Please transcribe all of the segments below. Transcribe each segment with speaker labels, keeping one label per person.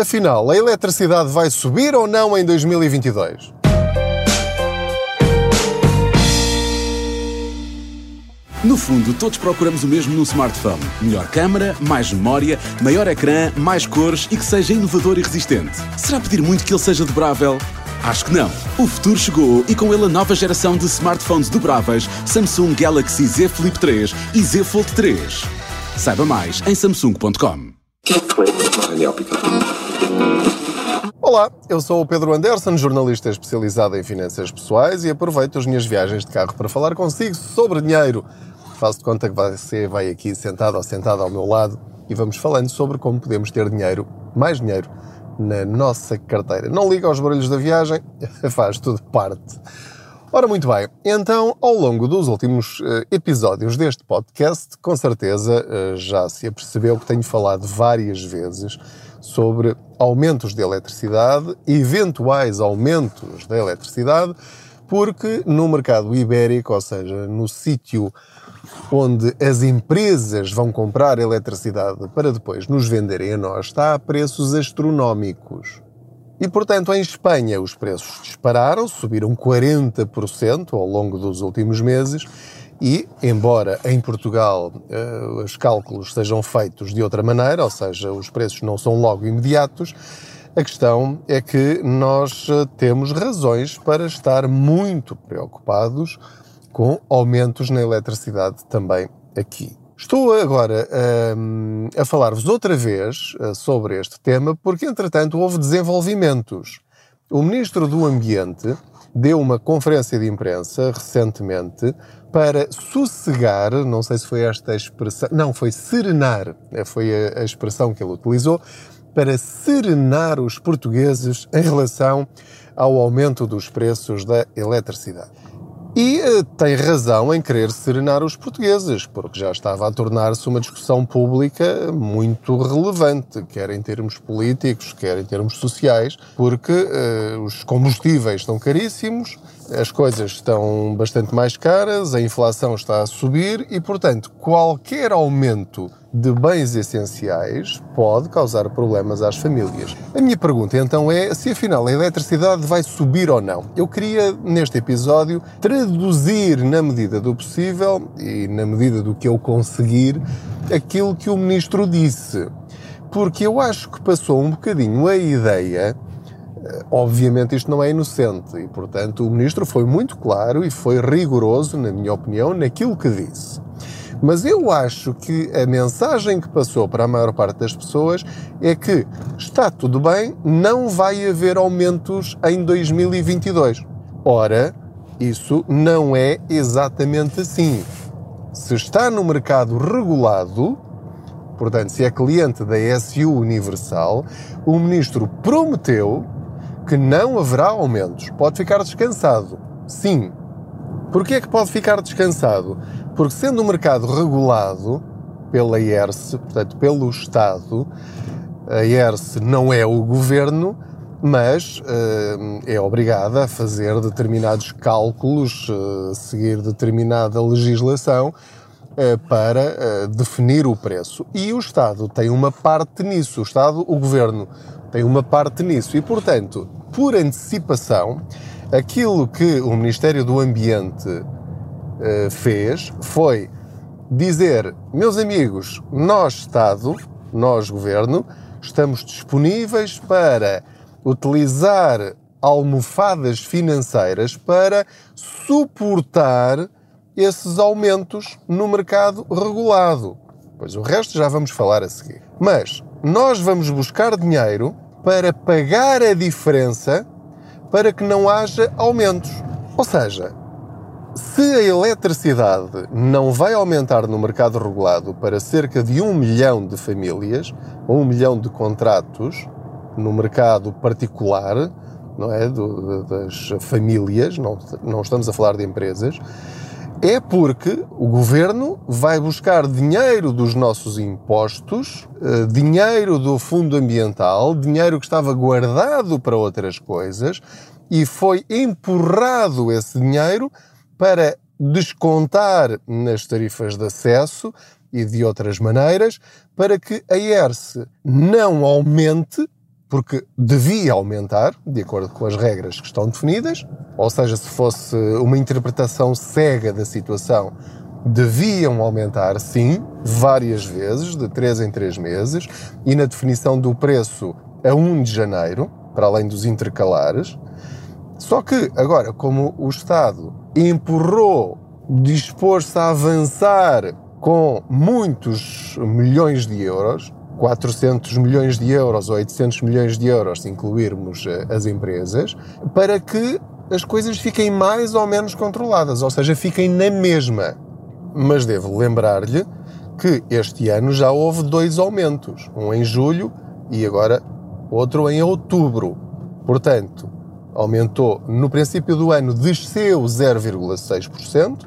Speaker 1: Afinal, a eletricidade vai subir ou não em 2022?
Speaker 2: No fundo, todos procuramos o mesmo num smartphone: melhor câmara, mais memória, maior ecrã, mais cores e que seja inovador e resistente. Será pedir muito que ele seja dobrável? Acho que não. O futuro chegou e com ele a nova geração de smartphones dobráveis Samsung Galaxy Z Flip 3 e Z Fold 3. Saiba mais em samsung.com.
Speaker 1: Olá, eu sou o Pedro Anderson, jornalista especializado em finanças pessoais e aproveito as minhas viagens de carro para falar consigo sobre dinheiro. Faço de conta que você vai aqui sentado ou sentada ao meu lado e vamos falando sobre como podemos ter dinheiro, mais dinheiro, na nossa carteira. Não liga aos barulhos da viagem, faz tudo parte. Ora, muito bem, então, ao longo dos últimos uh, episódios deste podcast, com certeza uh, já se apercebeu que tenho falado várias vezes sobre aumentos de eletricidade, eventuais aumentos da eletricidade, porque no mercado ibérico, ou seja, no sítio onde as empresas vão comprar eletricidade para depois nos venderem a nós, está a preços astronómicos. E, portanto, em Espanha os preços dispararam, subiram 40% ao longo dos últimos meses e, embora em Portugal uh, os cálculos sejam feitos de outra maneira, ou seja, os preços não são logo imediatos, a questão é que nós eh, temos razões para estar muito preocupados com aumentos na eletricidade também aqui. Estou agora um, a falar-vos outra vez uh, sobre este tema porque, entretanto, houve desenvolvimentos. O Ministro do Ambiente deu uma conferência de imprensa recentemente para sossegar, não sei se foi esta expressão, não, foi serenar, eh, foi a, a expressão que ele utilizou, para serenar os portugueses em relação ao aumento dos preços da eletricidade. E uh, tem razão em querer serenar os portugueses, porque já estava a tornar-se uma discussão pública muito relevante, quer em termos políticos, quer em termos sociais, porque uh, os combustíveis estão caríssimos, as coisas estão bastante mais caras, a inflação está a subir e, portanto, qualquer aumento de bens essenciais pode causar problemas às famílias. A minha pergunta então é se afinal a eletricidade vai subir ou não. Eu queria, neste episódio, traduzir na medida do possível e na medida do que eu conseguir aquilo que o ministro disse. Porque eu acho que passou um bocadinho a ideia Obviamente isto não é inocente e, portanto, o ministro foi muito claro e foi rigoroso, na minha opinião, naquilo que disse. Mas eu acho que a mensagem que passou para a maior parte das pessoas é que está tudo bem, não vai haver aumentos em 2022. Ora, isso não é exatamente assim. Se está no mercado regulado, portanto, se é cliente da SU Universal, o ministro prometeu que não haverá aumentos. Pode ficar descansado. Sim. Porquê é que pode ficar descansado? Porque sendo um mercado regulado pela IERS, portanto pelo Estado, a IERS não é o governo, mas uh, é obrigada a fazer determinados cálculos, uh, seguir determinada legislação uh, para definir o preço. E o Estado tem uma parte nisso. O Estado, o governo, tem uma parte nisso. E, portanto, por antecipação, aquilo que o Ministério do Ambiente uh, fez foi dizer: meus amigos, nós, Estado, nós, Governo, estamos disponíveis para utilizar almofadas financeiras para suportar esses aumentos no mercado regulado. Pois o resto já vamos falar a seguir. Mas nós vamos buscar dinheiro para pagar a diferença para que não haja aumentos. Ou seja, se a eletricidade não vai aumentar no mercado regulado para cerca de um milhão de famílias, ou um milhão de contratos no mercado particular, não é? Do, das famílias, não, não estamos a falar de empresas, é porque o governo vai buscar dinheiro dos nossos impostos, eh, dinheiro do fundo ambiental, dinheiro que estava guardado para outras coisas e foi empurrado esse dinheiro para descontar nas tarifas de acesso e de outras maneiras para que a ERSE não aumente porque devia aumentar, de acordo com as regras que estão definidas, ou seja, se fosse uma interpretação cega da situação, deviam aumentar, sim, várias vezes, de 3 em 3 meses, e na definição do preço a 1 de janeiro, para além dos intercalares. Só que, agora, como o Estado empurrou, dispôs-se a avançar com muitos milhões de euros, 400 milhões de euros ou 800 milhões de euros, se incluirmos eh, as empresas, para que as coisas fiquem mais ou menos controladas, ou seja, fiquem na mesma. Mas devo lembrar-lhe que este ano já houve dois aumentos, um em julho e agora outro em outubro. Portanto, aumentou no princípio do ano, desceu 0,6%,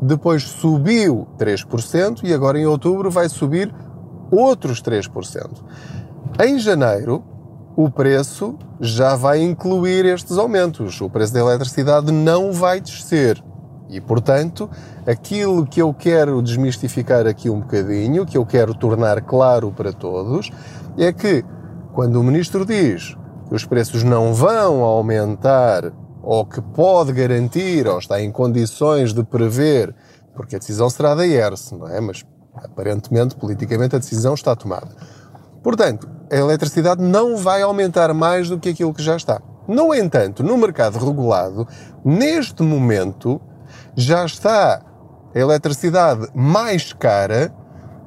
Speaker 1: depois subiu 3% e agora em outubro vai subir outros 3%. Em janeiro, o preço já vai incluir estes aumentos. O preço da eletricidade não vai descer. E, portanto, aquilo que eu quero desmistificar aqui um bocadinho, que eu quero tornar claro para todos, é que quando o ministro diz que os preços não vão aumentar ou que pode garantir ou está em condições de prever, porque a decisão será da ERS, não é? Mas aparentemente, politicamente, a decisão está tomada. Portanto, a eletricidade não vai aumentar mais do que aquilo que já está. No entanto, no mercado regulado, neste momento, já está a eletricidade mais cara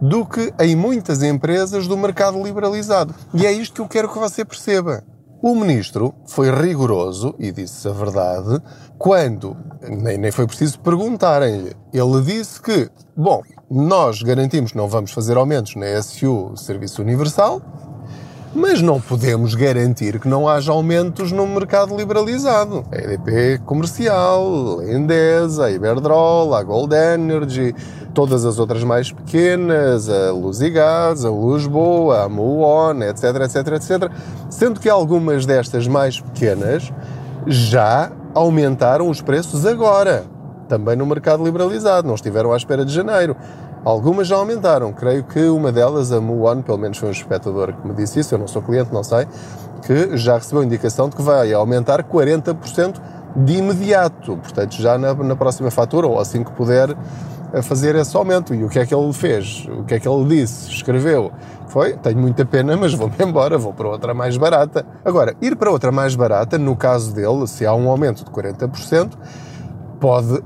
Speaker 1: do que em muitas empresas do mercado liberalizado. E é isto que eu quero que você perceba. O ministro foi rigoroso e disse a verdade quando nem, nem foi preciso perguntarem-lhe. Ele disse que, bom, nós garantimos que não vamos fazer aumentos na SU Serviço Universal, mas não podemos garantir que não haja aumentos no mercado liberalizado. A EDP Comercial, a Endesa, a Iberdrola, a Gold Energy, todas as outras mais pequenas, a Luz e Gás, a Luz Boa, a Muon, etc, etc, etc. Sendo que algumas destas mais pequenas já aumentaram os preços agora, também no mercado liberalizado, não estiveram à espera de janeiro. Algumas já aumentaram, creio que uma delas, a Muon, pelo menos foi um espectador que me disse isso, eu não sou cliente, não sei, que já recebeu indicação de que vai aumentar 40% de imediato, portanto já na, na próxima fatura ou assim que puder fazer esse aumento. E o que é que ele fez? O que é que ele disse? Escreveu? Foi, tenho muita pena, mas vou-me embora, vou para outra mais barata. Agora, ir para outra mais barata, no caso dele, se há um aumento de 40%, pode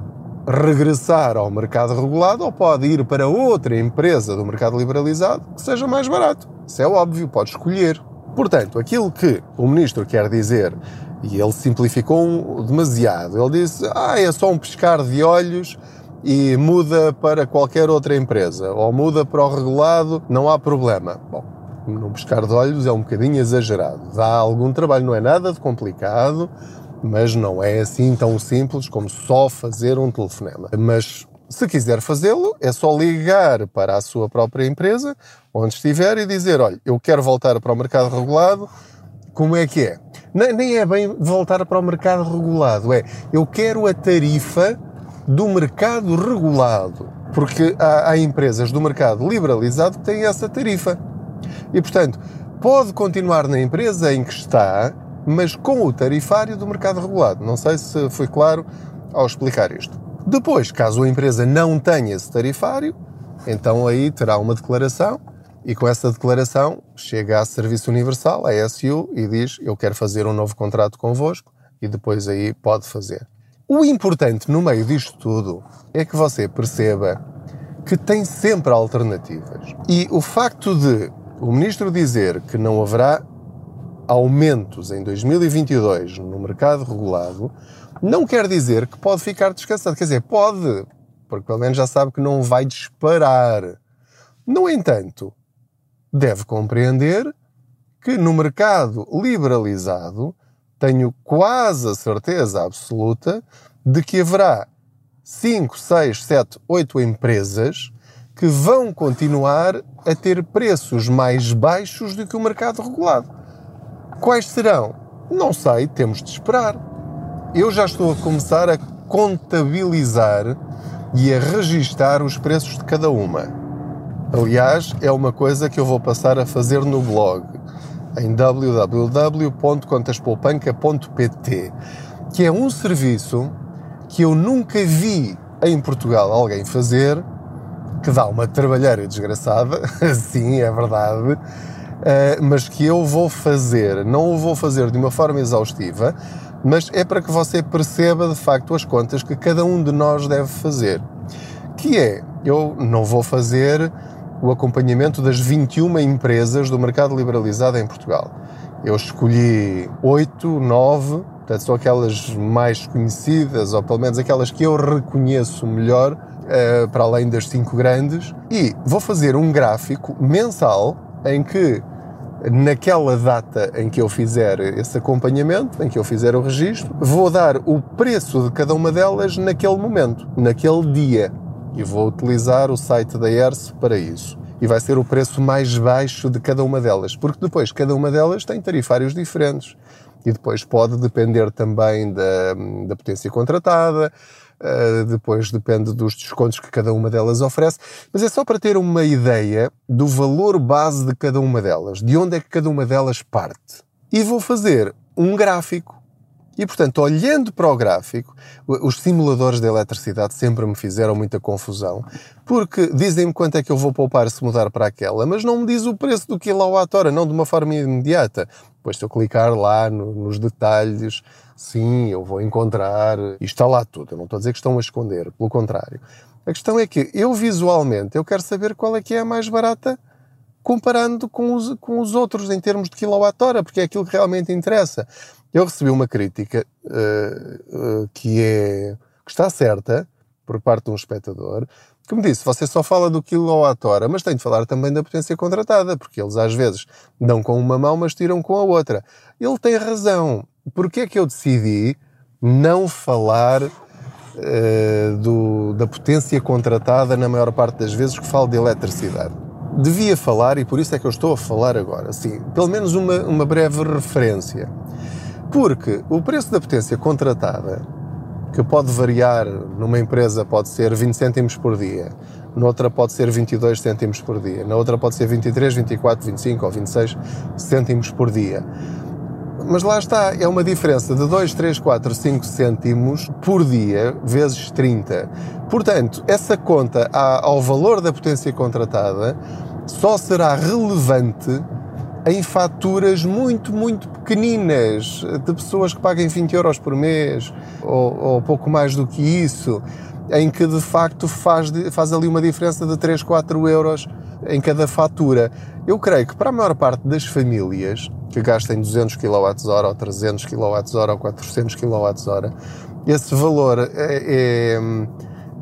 Speaker 1: regressar ao mercado regulado ou pode ir para outra empresa do mercado liberalizado que seja mais barato. Isso é óbvio, pode escolher. Portanto, aquilo que o ministro quer dizer, e ele simplificou demasiado, ele disse: ah, é só um pescar de olhos e muda para qualquer outra empresa, ou muda para o regulado, não há problema. Bom, num pescar de olhos é um bocadinho exagerado. Dá algum trabalho, não é nada de complicado mas não é assim tão simples como só fazer um telefonema. Mas se quiser fazê-lo, é só ligar para a sua própria empresa, onde estiver, e dizer: Olha, eu quero voltar para o mercado regulado, como é que é? Nem é bem voltar para o mercado regulado, é eu quero a tarifa do mercado regulado. Porque há, há empresas do mercado liberalizado que têm essa tarifa. E, portanto, pode continuar na empresa em que está, mas com o tarifário do mercado regulado. Não sei se foi claro ao explicar isto. Depois, caso a empresa não tenha esse tarifário, então aí terá uma declaração e com essa declaração chega à Serviço Universal, à SU, e diz: Eu quero fazer um novo contrato convosco, e depois aí pode fazer. O importante no meio disto tudo é que você perceba que tem sempre alternativas. E o facto de o ministro dizer que não haverá aumentos em 2022 no mercado regulado, não quer dizer que pode ficar descansado. Quer dizer, pode, porque pelo menos já sabe que não vai disparar. No entanto, deve compreender que no mercado liberalizado tenho quase a certeza absoluta de que haverá 5, 6, 7, 8 empresas que vão continuar a ter preços mais baixos do que o mercado regulado. Quais serão? Não sei, temos de esperar. Eu já estou a começar a contabilizar e a registar os preços de cada uma. Aliás, é uma coisa que eu vou passar a fazer no blog. Em www.contaspoupanca.pt, que é um serviço que eu nunca vi em Portugal alguém fazer, que dá uma trabalheira desgraçada, sim, é verdade, eh, mas que eu vou fazer. Não o vou fazer de uma forma exaustiva, mas é para que você perceba de facto as contas que cada um de nós deve fazer. Que é, eu não vou fazer o acompanhamento das 21 empresas do mercado liberalizado em Portugal. Eu escolhi 8, 9, portanto são aquelas mais conhecidas, ou pelo menos aquelas que eu reconheço melhor, eh, para além das 5 grandes, e vou fazer um gráfico mensal em que naquela data em que eu fizer esse acompanhamento, em que eu fizer o registro, vou dar o preço de cada uma delas naquele momento, naquele dia. E vou utilizar o site da ERS para isso. E vai ser o preço mais baixo de cada uma delas, porque depois cada uma delas tem tarifários diferentes. E depois pode depender também da, da potência contratada, Uh, depois depende dos descontos que cada uma delas oferece, mas é só para ter uma ideia do valor base de cada uma delas, de onde é que cada uma delas parte. E vou fazer um gráfico. E portanto, olhando para o gráfico, os simuladores de eletricidade sempre me fizeram muita confusão, porque dizem-me quanto é que eu vou poupar se mudar para aquela, mas não me diz o preço do quilowatt-hora, não de uma forma imediata. Depois, se eu clicar lá no, nos detalhes, sim, eu vou encontrar, e está lá tudo. Eu não estou a dizer que estão a esconder, pelo contrário. A questão é que eu visualmente, eu quero saber qual é que é a mais barata comparando com os, com os outros em termos de quilowatt-hora, porque é aquilo que realmente interessa. Eu recebi uma crítica uh, uh, que é que está certa por parte de um espectador, que me disse, você só fala do quilowatt-hora, mas tem de falar também da potência contratada, porque eles às vezes dão com uma mão, mas tiram com a outra. Ele tem razão. Porquê é que eu decidi não falar uh, do, da potência contratada na maior parte das vezes que falo de eletricidade? Devia falar, e por isso é que eu estou a falar agora, assim, pelo menos uma, uma breve referência. Porque o preço da potência contratada que pode variar numa empresa, pode ser 20 cêntimos por dia, noutra pode ser 22 cêntimos por dia, na outra pode ser 23, 24, 25 ou 26 cêntimos por dia. Mas lá está, é uma diferença de 2, 3, 4, 5 cêntimos por dia, vezes 30. Portanto, essa conta ao valor da potência contratada só será relevante em faturas muito, muito pequeninas, de pessoas que paguem 20 euros por mês, ou, ou pouco mais do que isso, em que de facto faz, faz ali uma diferença de 3, 4 euros em cada fatura. Eu creio que para a maior parte das famílias que gastem 200 kWh ou 300 kWh ou 400 kWh, esse valor é, é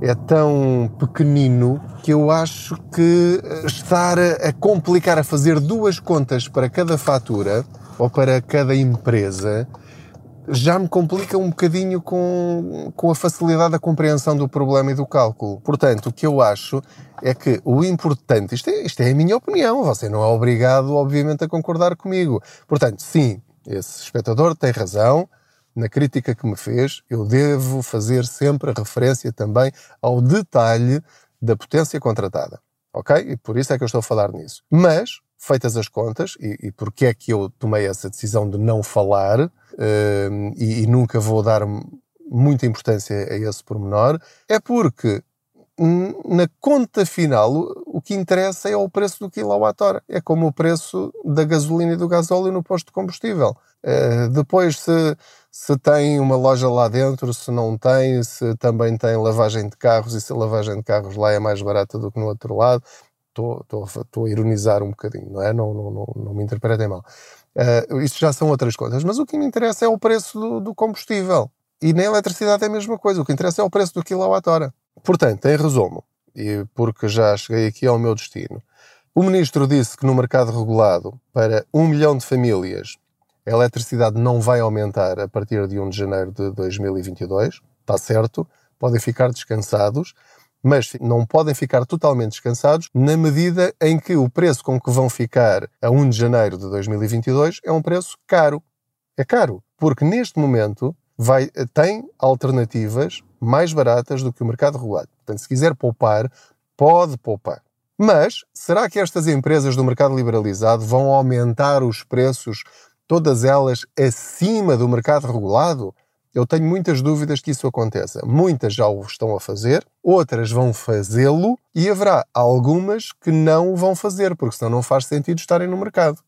Speaker 1: é tão pequenino que eu acho que estar a complicar, a fazer duas contas para cada fatura ou para cada empresa já me complica um bocadinho com, com a facilidade da compreensão do problema e do cálculo. Portanto, o que eu acho é que o importante, isto é, isto é a minha opinião, você não é obrigado, obviamente, a concordar comigo. Portanto, sim, esse espectador tem razão, na crítica que me fez, eu devo fazer sempre a referência também ao detalhe da potência contratada. Ok? E por isso é que eu estou a falar nisso. Mas, feitas as contas, e, e porque é que eu tomei essa decisão de não falar, uh, e, e nunca vou dar muita importância a esse pormenor, é porque na conta final, o que interessa é o preço do quilowatt-hora. É como o preço da gasolina e do gasóleo no posto de combustível. Uh, depois, se, se tem uma loja lá dentro, se não tem, se também tem lavagem de carros e se a lavagem de carros lá é mais barata do que no outro lado. Estou a ironizar um bocadinho, não é? Não, não, não, não me interpretem mal. Uh, isso já são outras coisas, mas o que me interessa é o preço do, do combustível. E na eletricidade é a mesma coisa, o que interessa é o preço do quilowatt-hora. Portanto, em resumo, e porque já cheguei aqui ao meu destino, o ministro disse que no mercado regulado, para um milhão de famílias, a eletricidade não vai aumentar a partir de 1 de janeiro de 2022. Está certo, podem ficar descansados, mas não podem ficar totalmente descansados na medida em que o preço com que vão ficar a 1 de janeiro de 2022 é um preço caro. É caro, porque neste momento vai, tem alternativas mais baratas do que o mercado regulado. Portanto, se quiser poupar, pode poupar. Mas será que estas empresas do mercado liberalizado vão aumentar os preços, todas elas acima do mercado regulado? Eu tenho muitas dúvidas que isso aconteça. Muitas já o estão a fazer, outras vão fazê-lo e haverá algumas que não o vão fazer, porque senão não faz sentido estarem no mercado.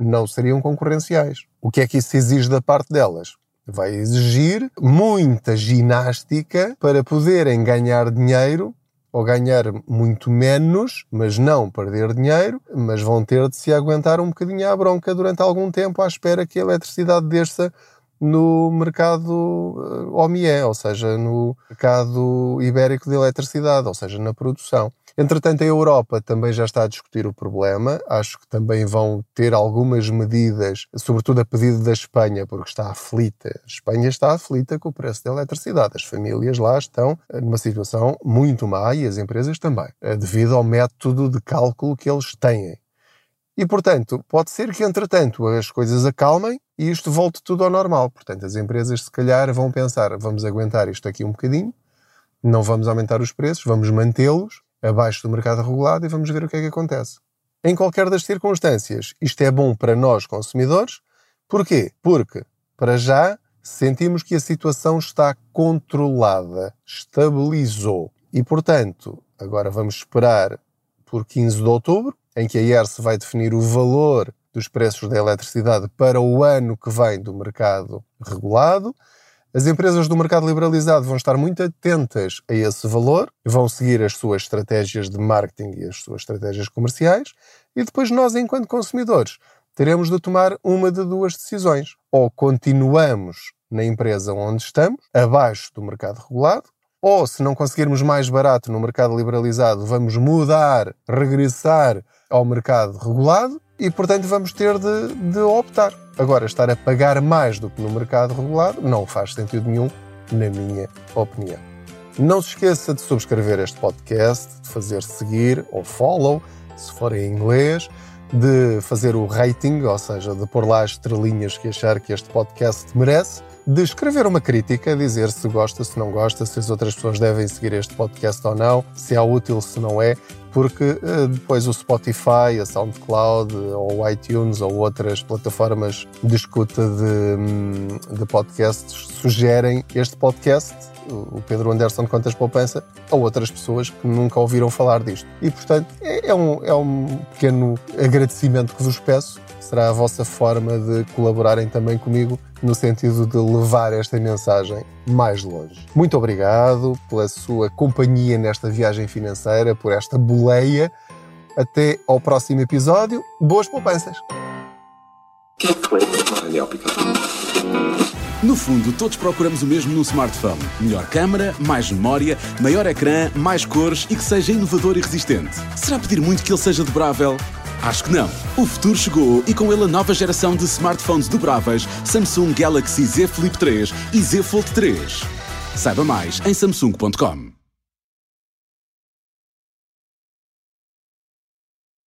Speaker 1: Não seriam concorrenciais. O que é que isso exige da parte delas? Vai exigir muita ginástica para poderem ganhar dinheiro ou ganhar muito menos, mas não perder dinheiro, mas vão ter de se aguentar um bocadinho à bronca durante algum tempo à espera que a eletricidade desça no mercado eh, OMIE, ou seja, no mercado ibérico de eletricidade, ou seja, na produção. Entretanto, a Europa também já está a discutir o problema. Acho que também vão ter algumas medidas, sobretudo a pedido da Espanha, porque está aflita. A Espanha está aflita com o preço da eletricidade. As famílias lá estão numa situação muito má e as empresas também, eh, devido ao método de cálculo que eles têm. E, portanto, pode ser que, entretanto, as coisas acalmem e isto volte tudo ao normal. Portanto, as empresas, se calhar, vão pensar: vamos aguentar isto aqui um bocadinho, não vamos aumentar os preços, vamos mantê-los abaixo do mercado regulado e vamos ver o que é que acontece. Em qualquer das circunstâncias, isto é bom para nós, consumidores. Porquê? Porque, para já, sentimos que a situação está controlada, estabilizou. E, portanto, agora vamos esperar por 15 de outubro, em que a ERSE vai definir o valor dos preços da eletricidade para o ano que vem do mercado regulado. As empresas do mercado liberalizado vão estar muito atentas a esse valor, vão seguir as suas estratégias de marketing e as suas estratégias comerciais, e depois nós, enquanto consumidores, teremos de tomar uma de duas decisões. Ou continuamos na empresa onde estamos, abaixo do mercado regulado, ou se não conseguirmos mais barato no mercado liberalizado, vamos mudar, regressar ao mercado regulado e, portanto, vamos ter de, de, optar. Agora, estar a pagar mais do que no mercado regulado não faz sentido nenhum, na minha opinião. Não se esqueça de subscrever este podcast, de fazer seguir ou follow, se for em inglês, de fazer o rating, ou seja, de pôr lá as estrelinhas que achar que este podcast merece de escrever uma crítica, dizer se gosta, se não gosta, se as outras pessoas devem seguir este podcast ou não, se é útil, se não é, porque uh, depois o Spotify, a SoundCloud ou o iTunes ou outras plataformas de escuta de, hum, de podcasts sugerem este podcast, o Pedro Anderson Contas Poupança, a outras pessoas que nunca ouviram falar disto. E, portanto, é, é, um, é um pequeno agradecimento que vos peço será a vossa forma de colaborarem também comigo no sentido de levar esta mensagem mais longe. Muito obrigado pela sua companhia nesta viagem financeira, por esta boleia. Até ao próximo episódio. Boas poupanças!
Speaker 2: No fundo, todos procuramos o mesmo num smartphone: melhor câmera, mais memória, maior ecrã, mais cores e que seja inovador e resistente. Será pedir muito que ele seja dobrável? Acho que não. O futuro chegou e com ele a nova geração de smartphones dobráveis Samsung Galaxy Z Flip 3 e Z Fold 3. Saiba mais em samsung.com.